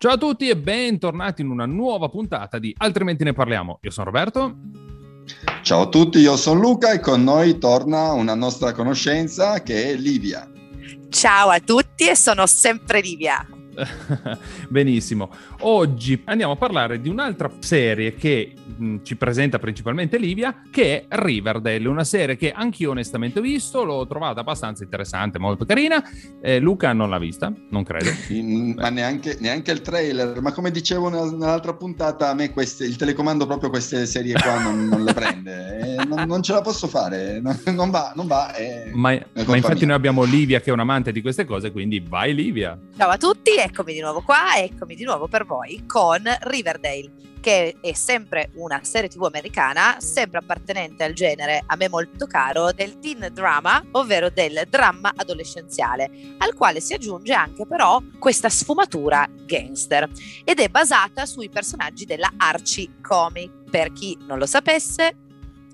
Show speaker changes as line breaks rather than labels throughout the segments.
Ciao a tutti e bentornati in una nuova puntata di Altrimenti ne parliamo. Io sono Roberto.
Ciao a tutti, io sono Luca e con noi torna una nostra conoscenza che è Livia.
Ciao a tutti e sono sempre Livia.
Benissimo. Oggi andiamo a parlare di un'altra serie che mh, mm, ci presenta principalmente Livia, che è Riverdale, una serie che anch'io onestamente ho visto, l'ho trovata abbastanza interessante, molto carina. Eh, Luca non l'ha vista, non credo.
ma neanche, neanche, il trailer, ma come dicevo nell'altra puntata, a me queste, il telecomando proprio queste serie qua non, non le prende, eh, non, non, ce la posso fare, non, non va, non va. Eh,
ma, ma infatti mia. noi abbiamo Livia che è un amante di queste cose, quindi vai Livia.
Ciao a tutti, eccomi di nuovo qua, eccomi di nuovo per voi con Riverdale, che è sempre una serie tv americana, sempre appartenente al genere a me molto caro del teen drama, ovvero del dramma adolescenziale, al quale si aggiunge anche però questa sfumatura gangster ed è basata sui personaggi della Archie Comic. Per chi non lo sapesse,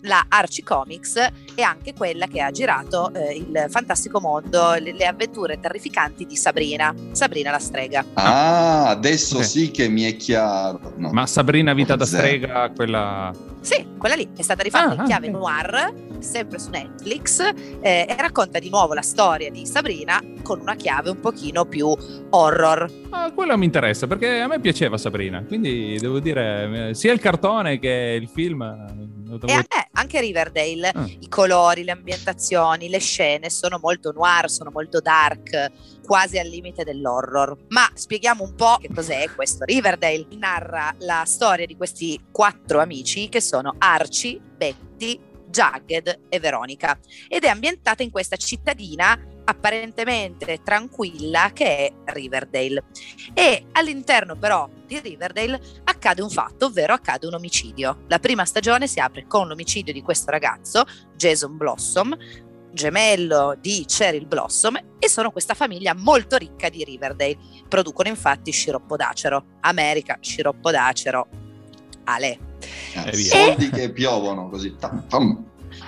la Archie Comics è anche quella che ha girato eh, il fantastico mondo, le, le, avventure terrificanti di Sabrina, Sabrina la strega.
Ah, adesso okay. sì che mi è chiaro.
No. Ma Sabrina vita da strega, quella...
Sì, quella lì è stata rifatta ah, in chiave okay. noir, sempre su Netflix, eh, e racconta di nuovo la storia di Sabrina con una chiave un pochino più horror.
Ah, quello mi interessa perché a me piaceva Sabrina, quindi devo dire sia il cartone che il film.
E a me anche Riverdale, ah. i colori, le ambientazioni, le scene sono molto noir, sono molto dark, quasi al limite dell'horror. Ma spieghiamo un po' che cos'è questo Riverdale. Narra la storia di questi quattro amici che sono Archie, Betty, Jagged e Veronica ed è ambientata in questa cittadina apparentemente tranquilla che è Riverdale. E all'interno però di Riverdale accade un fatto, ovvero accade un omicidio. La prima stagione si apre con l'omicidio di questo ragazzo, Jason Blossom, gemello di Cheryl Blossom e sono questa famiglia molto ricca di Riverdale. Producono infatti sciroppo d'acero. America, sciroppo d'acero. Ale.
Eh, soldi che piovono così.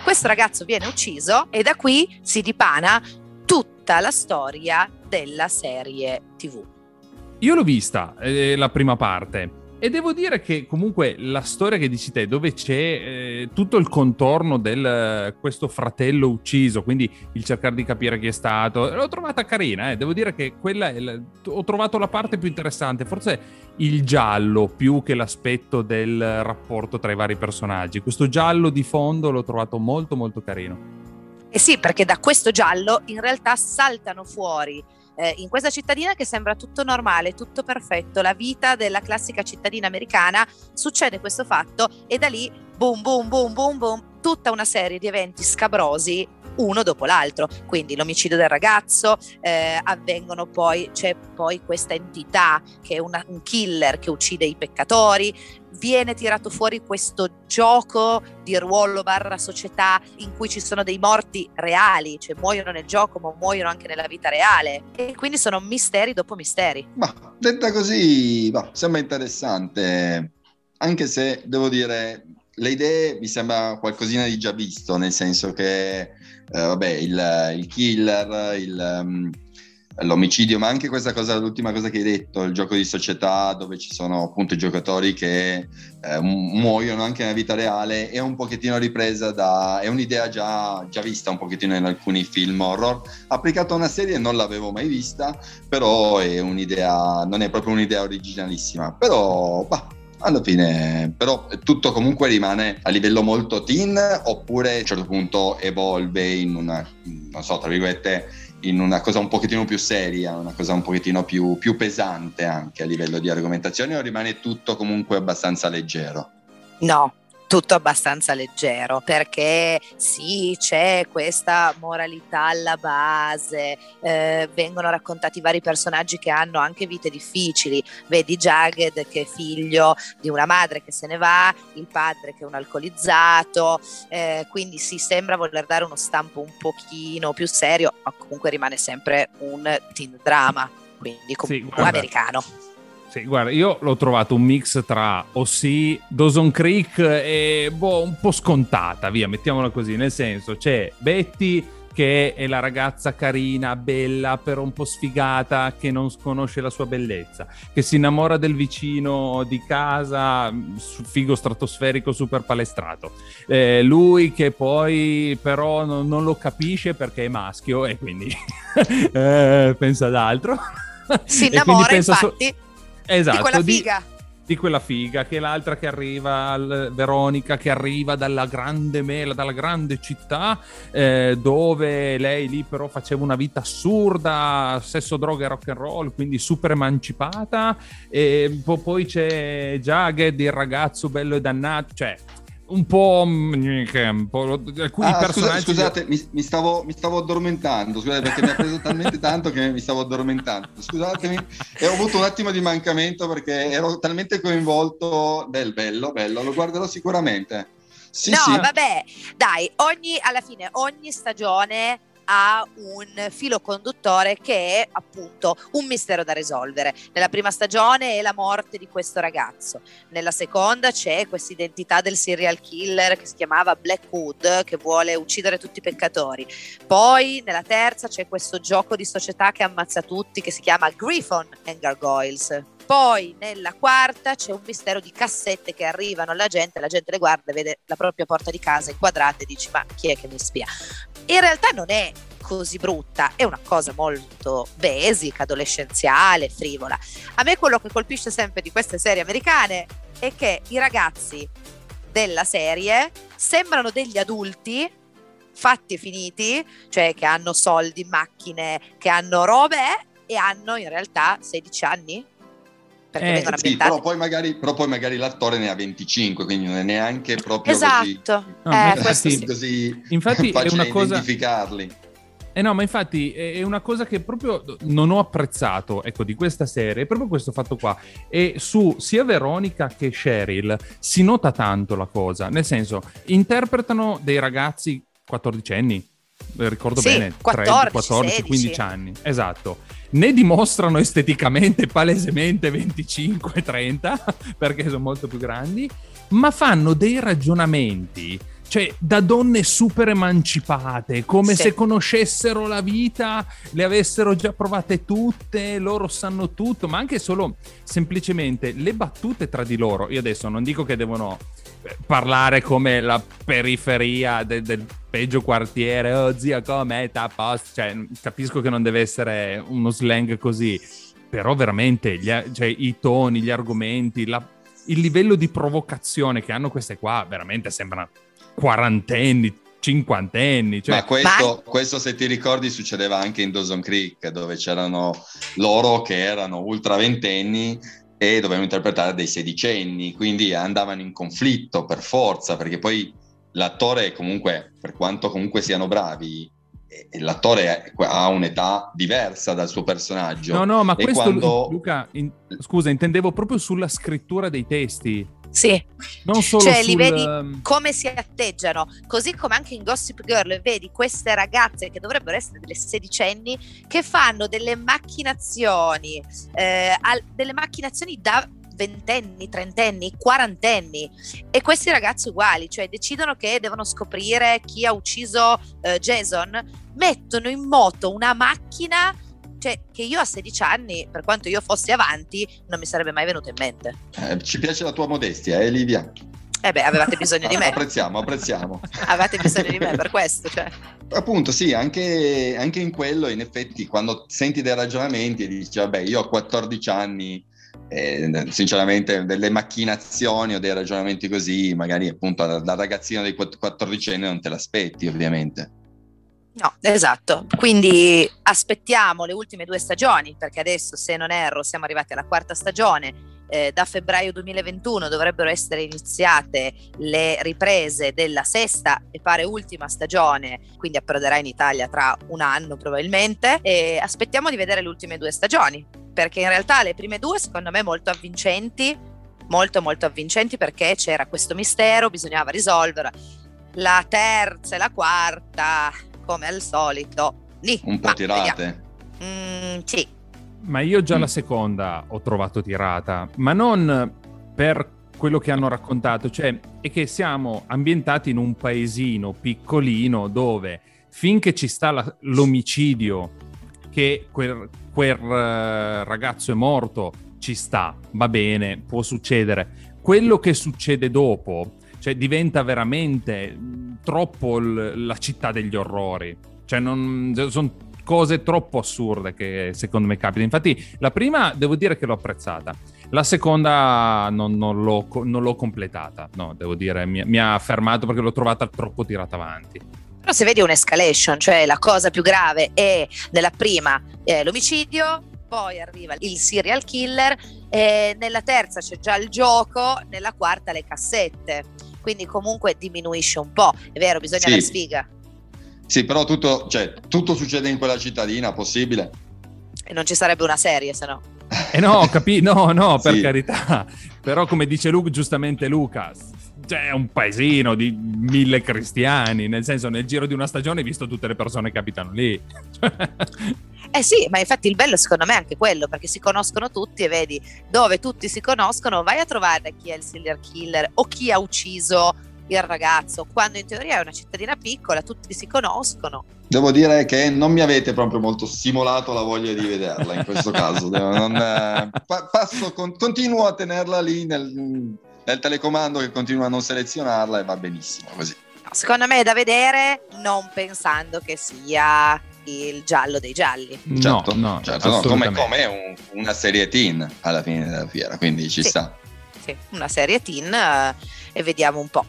Questo ragazzo viene ucciso e da qui si dipana tutta la storia della serie TV.
Io l'ho vista, eh, la prima parte. E devo dire che comunque la storia che dici te, dove c'è eh, tutto il contorno di eh, questo fratello ucciso, quindi il cercare di capire chi è stato, l'ho trovata carina, eh. devo dire che quella la, ho trovato la parte più interessante, forse il giallo più che l'aspetto del rapporto tra i vari personaggi. Questo giallo di fondo l'ho trovato molto molto carino.
Eh sì, perché da questo giallo in realtà saltano fuori eh, in questa cittadina che sembra tutto normale, tutto perfetto, la vita della classica cittadina americana, succede questo fatto e da lì boom, boom, boom, boom, boom, tutta una serie di eventi scabrosi uno dopo l'altro. Quindi l'omicidio del ragazzo, eh, avvengono poi, c'è poi questa entità che è una, un killer che uccide i peccatori, viene tirato fuori questo gioco di ruolo barra società in cui ci sono dei morti reali, cioè muoiono nel gioco ma muoiono anche nella vita reale e quindi sono misteri dopo misteri.
Ma detta così, bah, sembra interessante, anche se devo dire le idee mi sembra qualcosina di già visto, nel senso che eh, vabbè, il, il killer, il, um, l'omicidio, ma anche questa cosa, l'ultima cosa che hai detto, il gioco di società dove ci sono appunto i giocatori che eh, muoiono anche nella vita reale, è un pochettino ripresa da, è un'idea già, già vista un pochettino in alcuni film horror, applicata a una serie non l'avevo mai vista, però è un'idea, non è proprio un'idea originalissima, però bah, alla fine però tutto comunque rimane a livello molto teen oppure a un certo punto evolve in una, non so, tra virgolette, in una cosa un pochettino più seria, una cosa un pochettino più, più pesante anche a livello di argomentazione o rimane tutto comunque abbastanza leggero?
No, tutto abbastanza leggero perché sì c'è questa moralità alla base eh, vengono raccontati vari personaggi che hanno anche vite difficili. Vedi Jagged che è figlio di una madre che se ne va il padre che è un alcolizzato eh, quindi si sembra voler dare uno stampo un pochino più serio ma comunque rimane sempre un teen drama quindi comunque sì, americano
sì, guarda, io l'ho trovato un mix tra Ossi, Dawson Creek e boh, un po' scontata, via, mettiamola così, nel senso c'è Betty che è la ragazza carina, bella, però un po' sfigata, che non conosce la sua bellezza, che si innamora del vicino di casa, figo stratosferico super palestrato. Eh, lui che poi però non, non, lo capisce perché è maschio e quindi eh, pensa ad altro.
Si innamora infatti so-
esatto,
di quella figa.
Di di quella figa, che è l'altra che arriva, Veronica, che arriva dalla grande mela, dalla grande città, eh, dove lei lì però faceva una vita assurda, sesso, droga e rock and roll, quindi super emancipata. E poi c'è Jagged, il ragazzo bello e dannato, cioè un po', un po' alcuni ah, personaggi
scusate, mi, mi, stavo, mi, stavo, addormentando scusate perché mi ha preso talmente tanto che mi stavo addormentando. Scusatemi. E ho avuto un attimo di mancamento perché ero talmente coinvolto. Del bello bello lo guarderò sicuramente.
Sì, no sì. vabbè dai ogni alla fine ogni stagione ha un filo conduttore che è appunto un mistero da risolvere. Nella prima stagione è la morte di questo ragazzo, nella seconda c'è questa identità del serial killer che si chiamava Blackwood che vuole uccidere tutti i peccatori. Poi nella terza c'è questo gioco di società che ammazza tutti che si chiama Griffon and Gargoyles. Poi nella quarta c'è un mistero di cassette che arrivano alla gente, la gente le guarda vede la propria porta di casa inquadrata e dice ma chi è che mi spia? In realtà non è così brutta, è una cosa molto basic, adolescenziale, frivola. A me quello che colpisce sempre di queste serie americane è che i ragazzi della serie sembrano degli adulti fatti e finiti, cioè che hanno soldi, macchine, che hanno robe e hanno in realtà 16 anni
perché eh, vengono sì, però poi, magari, però poi magari l'attore ne ha 25, quindi non è neanche proprio
esatto.
così,
no, eh,
infatti, così
infatti è una cosa...
identificarli.
Eh no, ma infatti è una cosa che proprio non ho apprezzato, ecco, di questa serie, è proprio questo fatto qua. E su sia Veronica che Cheryl si nota tanto la cosa, nel senso, interpretano dei ragazzi 14 anni, ricordo
sì,
bene,
14,
14 15 anni, esatto ne dimostrano esteticamente palesemente 25-30 perché sono molto più grandi, ma fanno dei ragionamenti cioè da donne super emancipate, come sì. se conoscessero la vita, le avessero già provate tutte, loro sanno tutto, ma anche solo semplicemente le battute tra di loro. Io adesso non dico che devono eh, parlare come la periferia de- del peggio quartiere, oh zia com'è, a posto, cioè capisco che non deve essere uno slang così, però veramente gli, cioè, i toni, gli argomenti, la, il livello di provocazione che hanno queste qua veramente sembra quarantenni, cinquantenni. Cioè...
Ma questo, questo, se ti ricordi, succedeva anche in Dawson Creek, dove c'erano loro che erano ultra ventenni e dovevano interpretare dei sedicenni, quindi andavano in conflitto per forza, perché poi l'attore comunque, per quanto comunque siano bravi, l'attore ha un'età diversa dal suo personaggio.
No, no, ma questo, quando... Luca, in... scusa, intendevo proprio sulla scrittura dei testi.
Sì,
non solo
cioè
sul...
li vedi ehm, come si atteggiano, così come anche in Gossip Girl vedi queste ragazze che dovrebbero essere delle sedicenni che fanno delle macchinazioni, eh, al, delle macchinazioni da ventenni, trentenni, quarantenni e questi ragazzi uguali, cioè decidono che devono scoprire chi ha ucciso eh, Jason, mettono in moto una macchina cioè, che io a 16 anni, per quanto io fossi avanti, non mi sarebbe mai venuto in mente.
Eh, ci piace la tua modestia, eh, Livia?
Eh beh, avevate bisogno di me.
apprezziamo, apprezziamo.
avevate bisogno di me per questo, cioè.
Appunto, sì, anche, anche, in quello, in effetti, quando senti dei ragionamenti e dici, vabbè, io ho 14 anni, eh, sinceramente, delle macchinazioni o dei ragionamenti così, magari appunto da, da ragazzino dei 14 anni non te l'aspetti, ovviamente.
No, esatto. Quindi aspettiamo le ultime due stagioni, perché adesso, se non erro, siamo arrivati alla quarta stagione. Eh, da febbraio 2021 dovrebbero essere iniziate le riprese della sesta e pare ultima stagione, quindi approderà in Italia tra un anno probabilmente. E aspettiamo di vedere le ultime due stagioni, perché in realtà le prime due secondo me molto avvincenti, molto molto avvincenti perché c'era questo mistero, bisognava risolverlo. La terza e la quarta come al solito. Lì,
un po' tirate.
Mm, sì.
Ma io già mm. la seconda ho trovato tirata, ma non per quello che hanno raccontato, cioè è che siamo ambientati in un paesino piccolino dove finché ci sta la, l'omicidio che quel, quel uh, ragazzo è morto, ci sta, va bene, può succedere. Quello che succede dopo, cioè diventa veramente troppo l- la città degli orrori. Cioè, non, sono cose troppo assurde che secondo me capitano. Infatti, la prima devo dire che l'ho apprezzata. La seconda non, non, l'ho, non l'ho, completata, no, devo dire, mi, mi, ha fermato perché l'ho trovata troppo tirata avanti.
Però se vedi un'escalation, cioè la cosa più grave è nella prima è l'omicidio, poi arriva il serial killer, e nella terza c'è già il gioco, nella quarta le cassette. Quindi comunque diminuisce un po', è vero, bisogna sì. la sfiga.
Sì, però tutto, cioè, tutto succede in quella cittadina, possibile.
E non ci sarebbe una serie, se no.
Eh no, capi- no, no, per sì. carità. Però come dice Luke, giustamente Lucas, c'è un paesino di mille cristiani, nel senso nel giro di una stagione hai visto tutte le persone che abitano lì.
Eh sì, ma infatti il bello secondo me è anche quello, perché si conoscono tutti e vedi dove tutti si conoscono, vai a trovare chi è il serial killer o chi ha ucciso il ragazzo, quando in teoria è una cittadina piccola, tutti si conoscono.
Devo dire che non mi avete proprio molto stimolato la voglia di vederla in questo caso. Non, eh, pa- passo, con, continuo a tenerla lì nel, nel telecomando che continua a non selezionarla e va benissimo così.
No, secondo me è da vedere non pensando che sia il giallo dei gialli.
Certo, no, no, certo, no come, come un, una serie teen alla fine della fiera, quindi ci
sì,
sta.
Sì, una serie teen uh, e vediamo un po'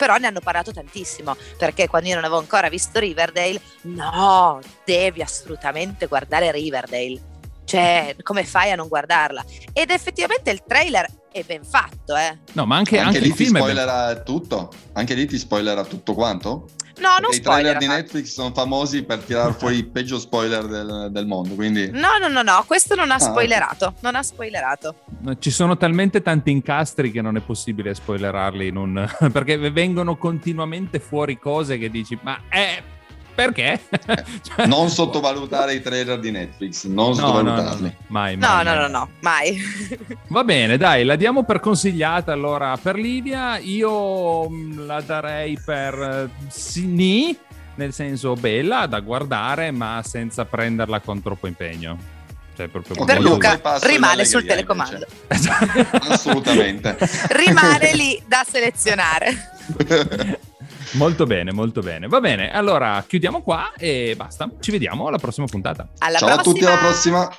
però ne hanno parlato tantissimo perché quando io non avevo ancora visto Riverdale, no, devi assolutamente guardare Riverdale. Cioè, come fai a non guardarla? Ed effettivamente il trailer è ben fatto, eh.
No, ma anche,
anche,
anche
lì ti spoilerà tutto? Anche lì ti spoilerà tutto quanto?
No, non
I trailer di Netflix sono famosi per tirare fuori i peggio spoiler del, del, mondo, quindi...
No, no, no, no, questo non ha ah, spoilerato, non ha spoilerato.
Ci sono talmente tanti incastri che non è possibile spoilerarli in un... perché vengono continuamente fuori cose che dici, ma è perché?
cioè, non sottovalutare i trailer di Netflix, non no, sottovalutarli.
No, no, mai,
mai,
no,
no, no, no, mai.
Va bene, dai, la diamo per consigliata allora per Livia. Io mm, la darei per eh, Sini, nel senso bella da guardare, ma senza prenderla con troppo impegno.
Cioè, proprio per Luca rimane sul telecomando.
Assolutamente.
rimane lì da selezionare.
Molto bene, molto bene. Va bene, allora chiudiamo qua e basta. Ci vediamo alla prossima puntata.
Alla
Ciao
prossima.
a tutti, alla prossima.